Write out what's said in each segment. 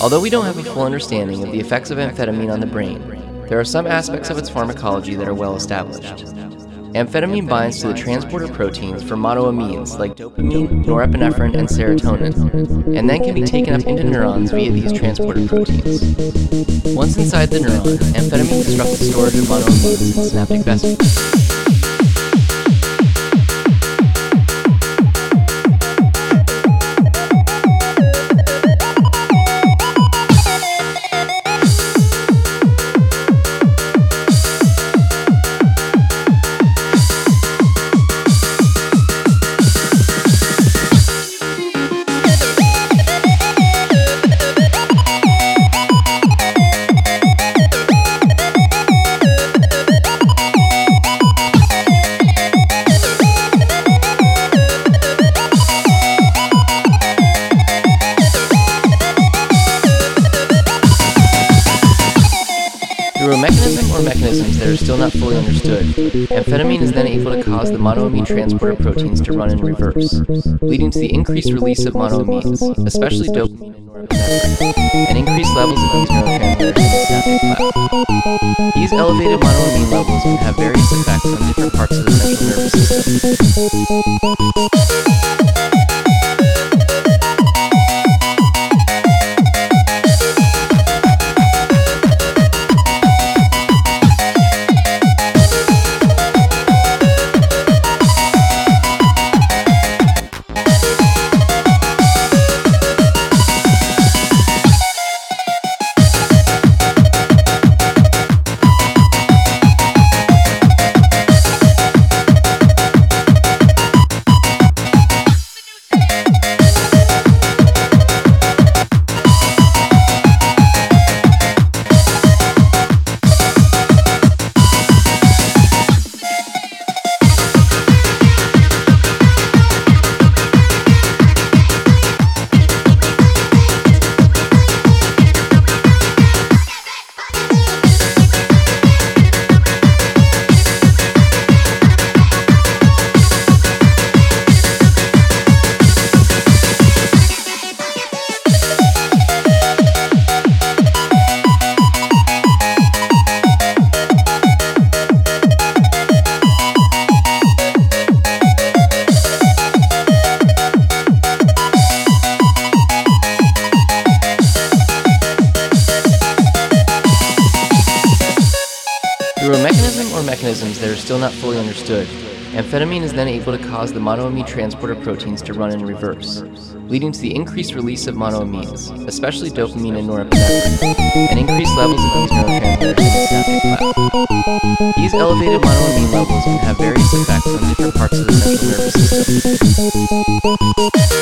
Although we don't have a full understanding of the effects of amphetamine on the brain, there are some aspects of its pharmacology that are well established. Amphetamine binds to the transporter proteins for monoamines like dopamine, norepinephrine, and serotonin, and then can be taken up into neurons via these transporter proteins. Once inside the neuron, amphetamine disrupts the storage of monoamines in synaptic vesicles. Amphetamine is then able to cause the monoamine transporter proteins to run in reverse, leading to the increased release of monoamines, especially dopamine and norepinephrine, and increased levels of these neurotransmitters in synaptic. These elevated monoamine levels can have various effects on different parts of the central nervous system. The monoamine transporter proteins to run in reverse, leading to the increased release of monoamines, especially dopamine and norepinephrine, and increased levels of these neurotransmitters in synaptic. These elevated monoamine levels can have various effects on different parts of the central nervous system.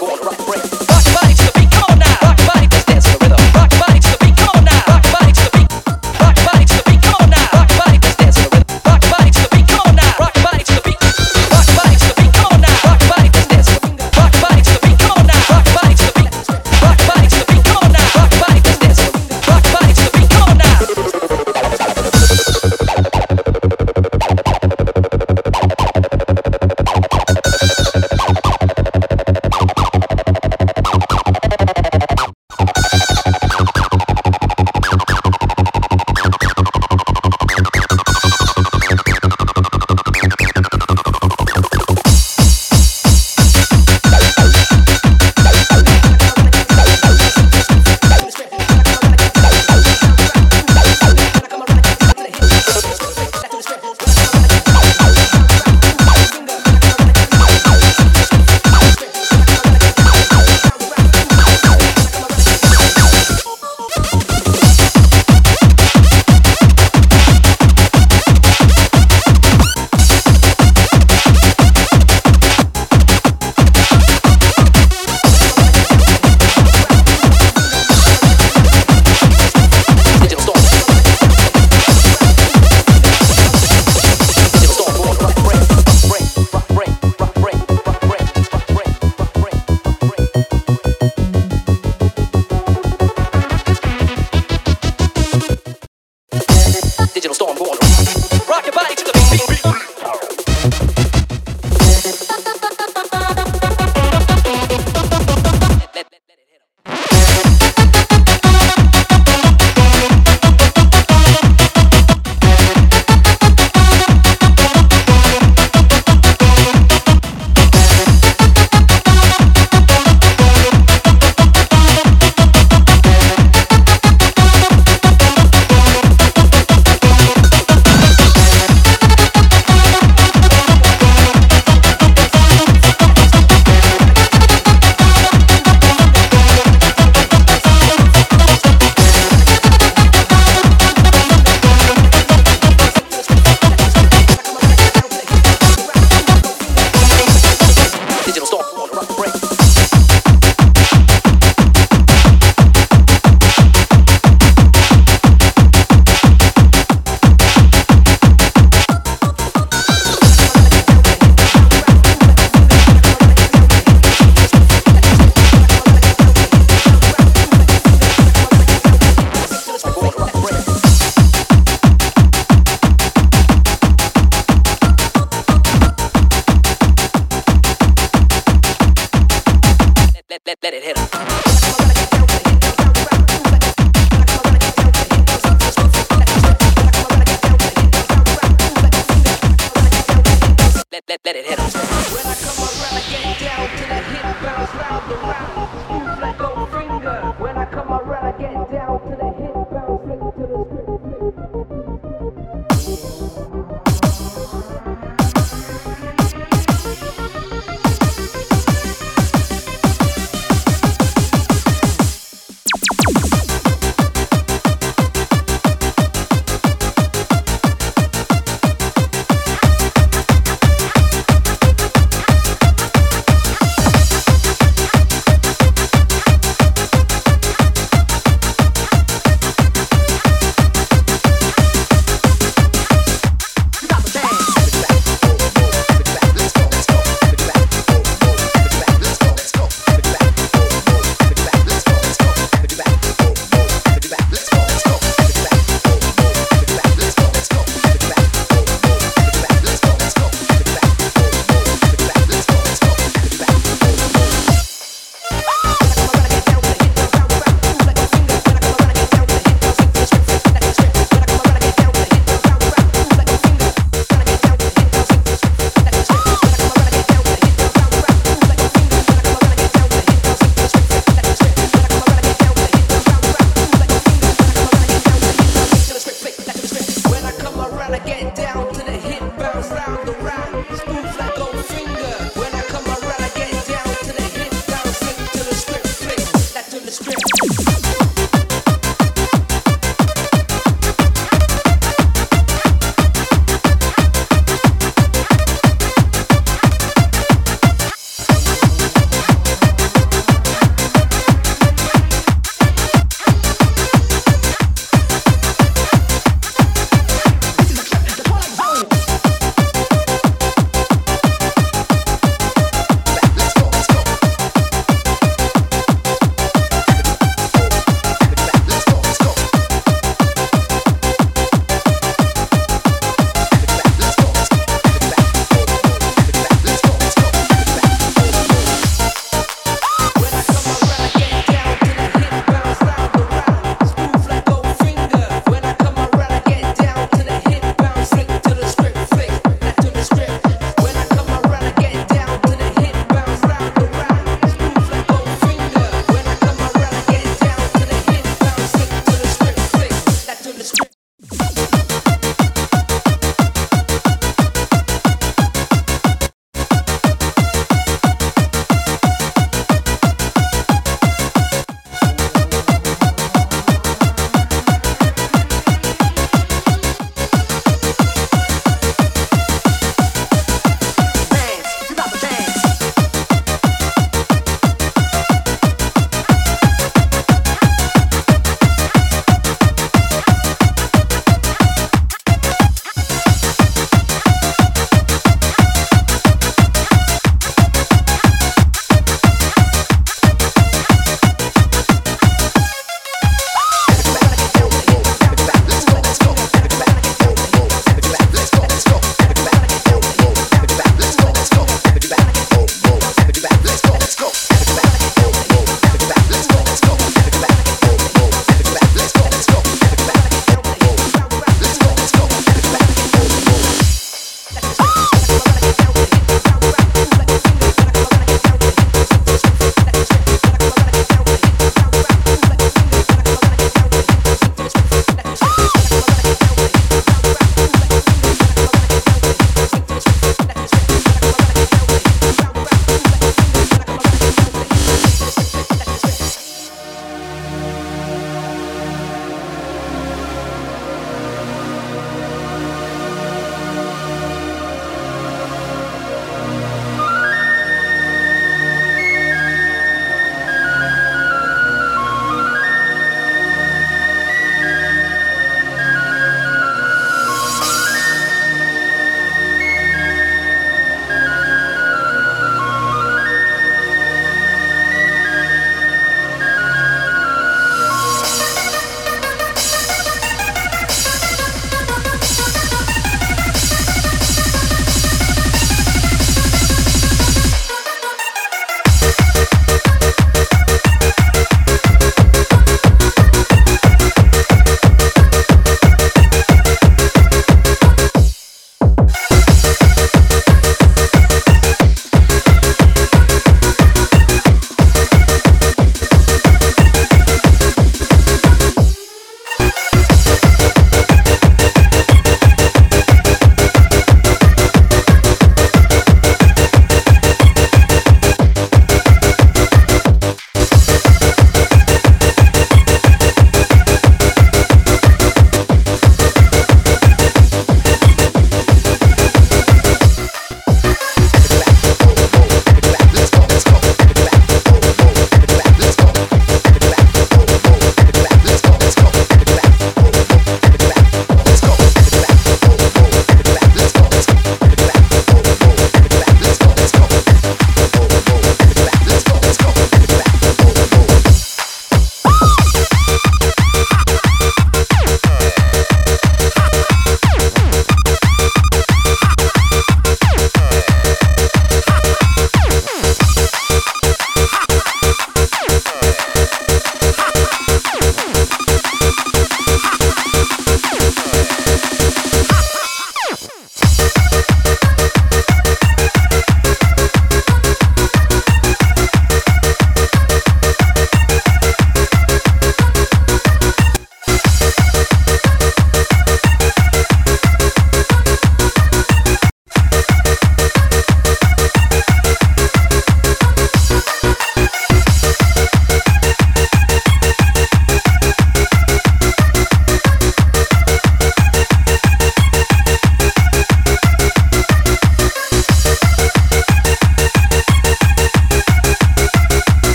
I'm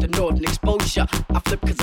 Mr. Northern exposure. I flip cause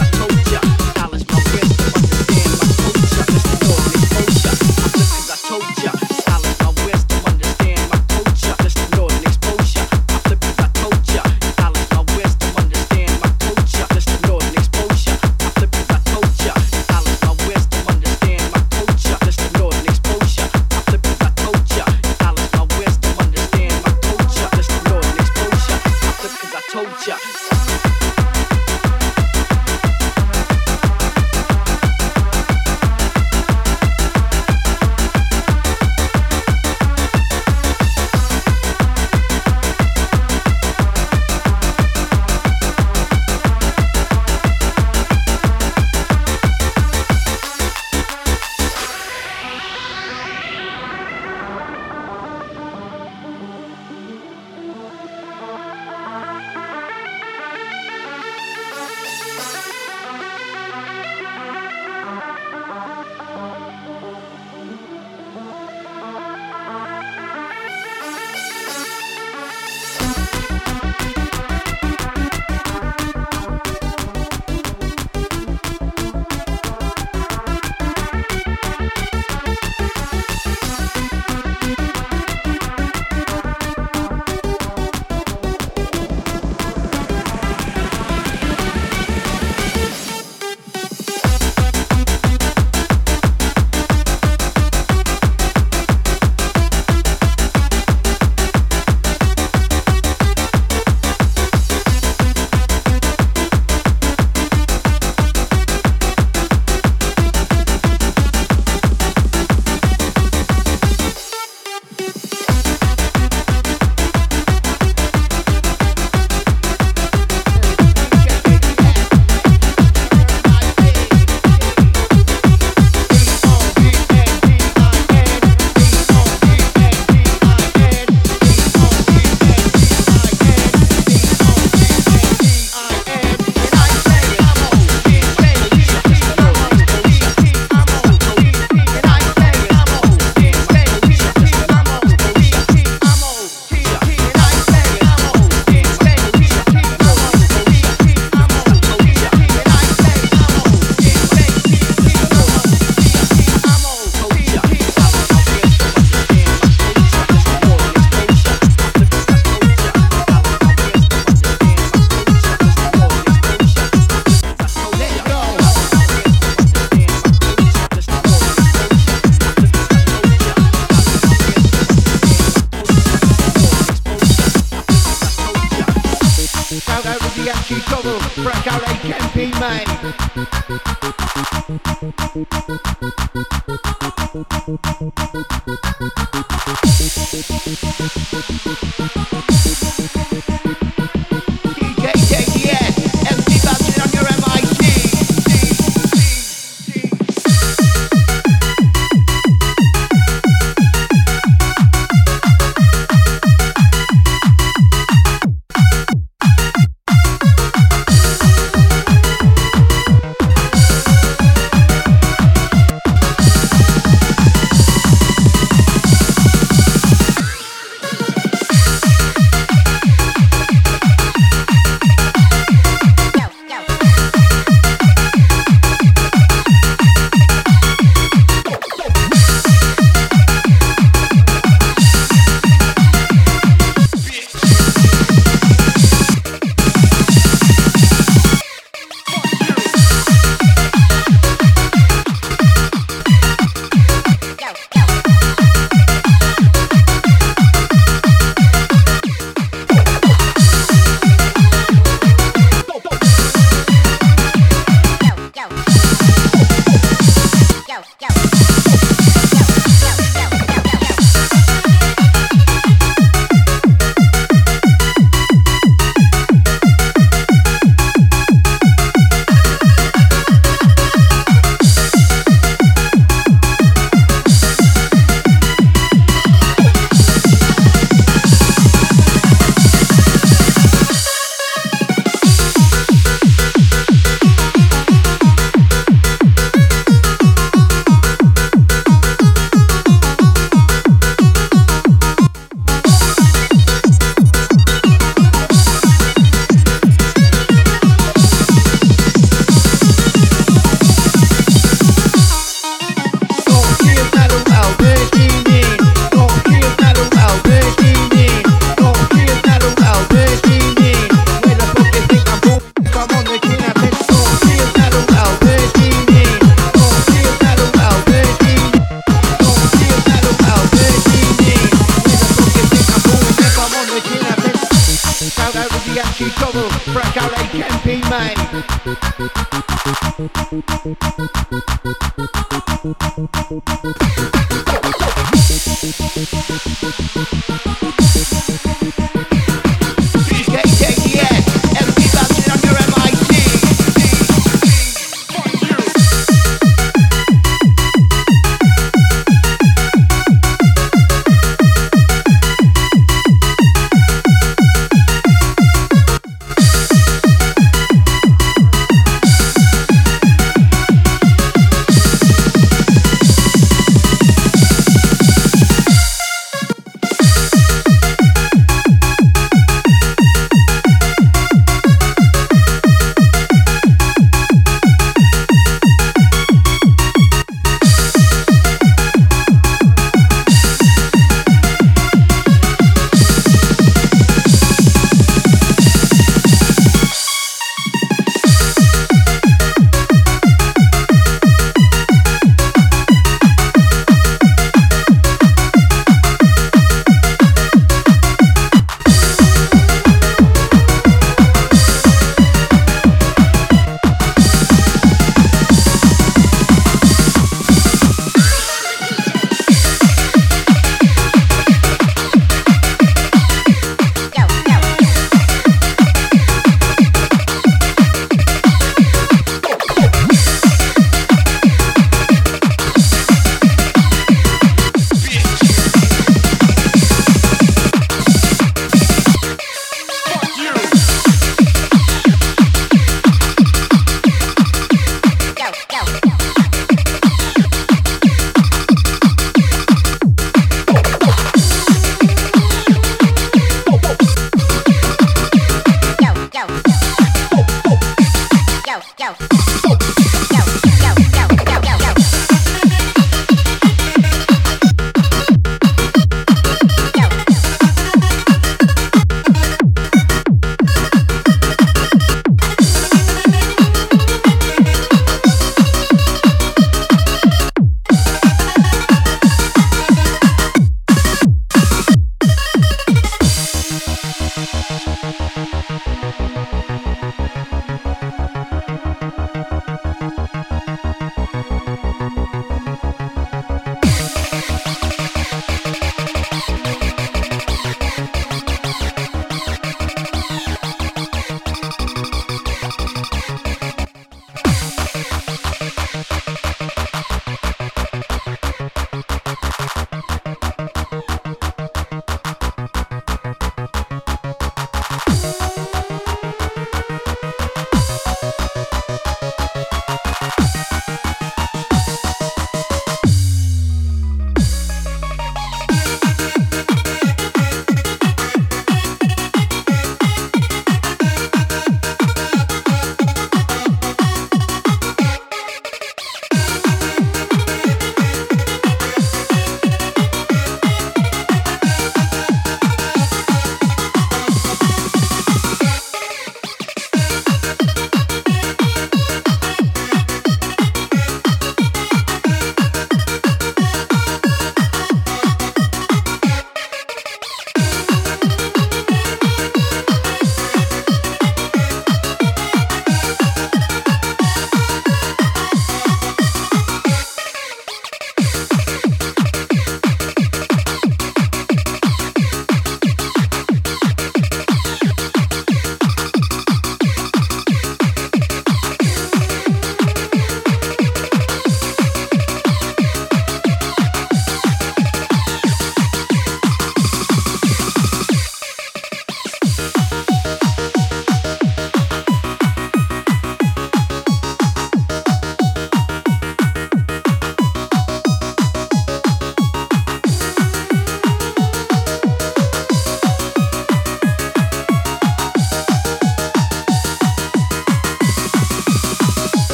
HMP,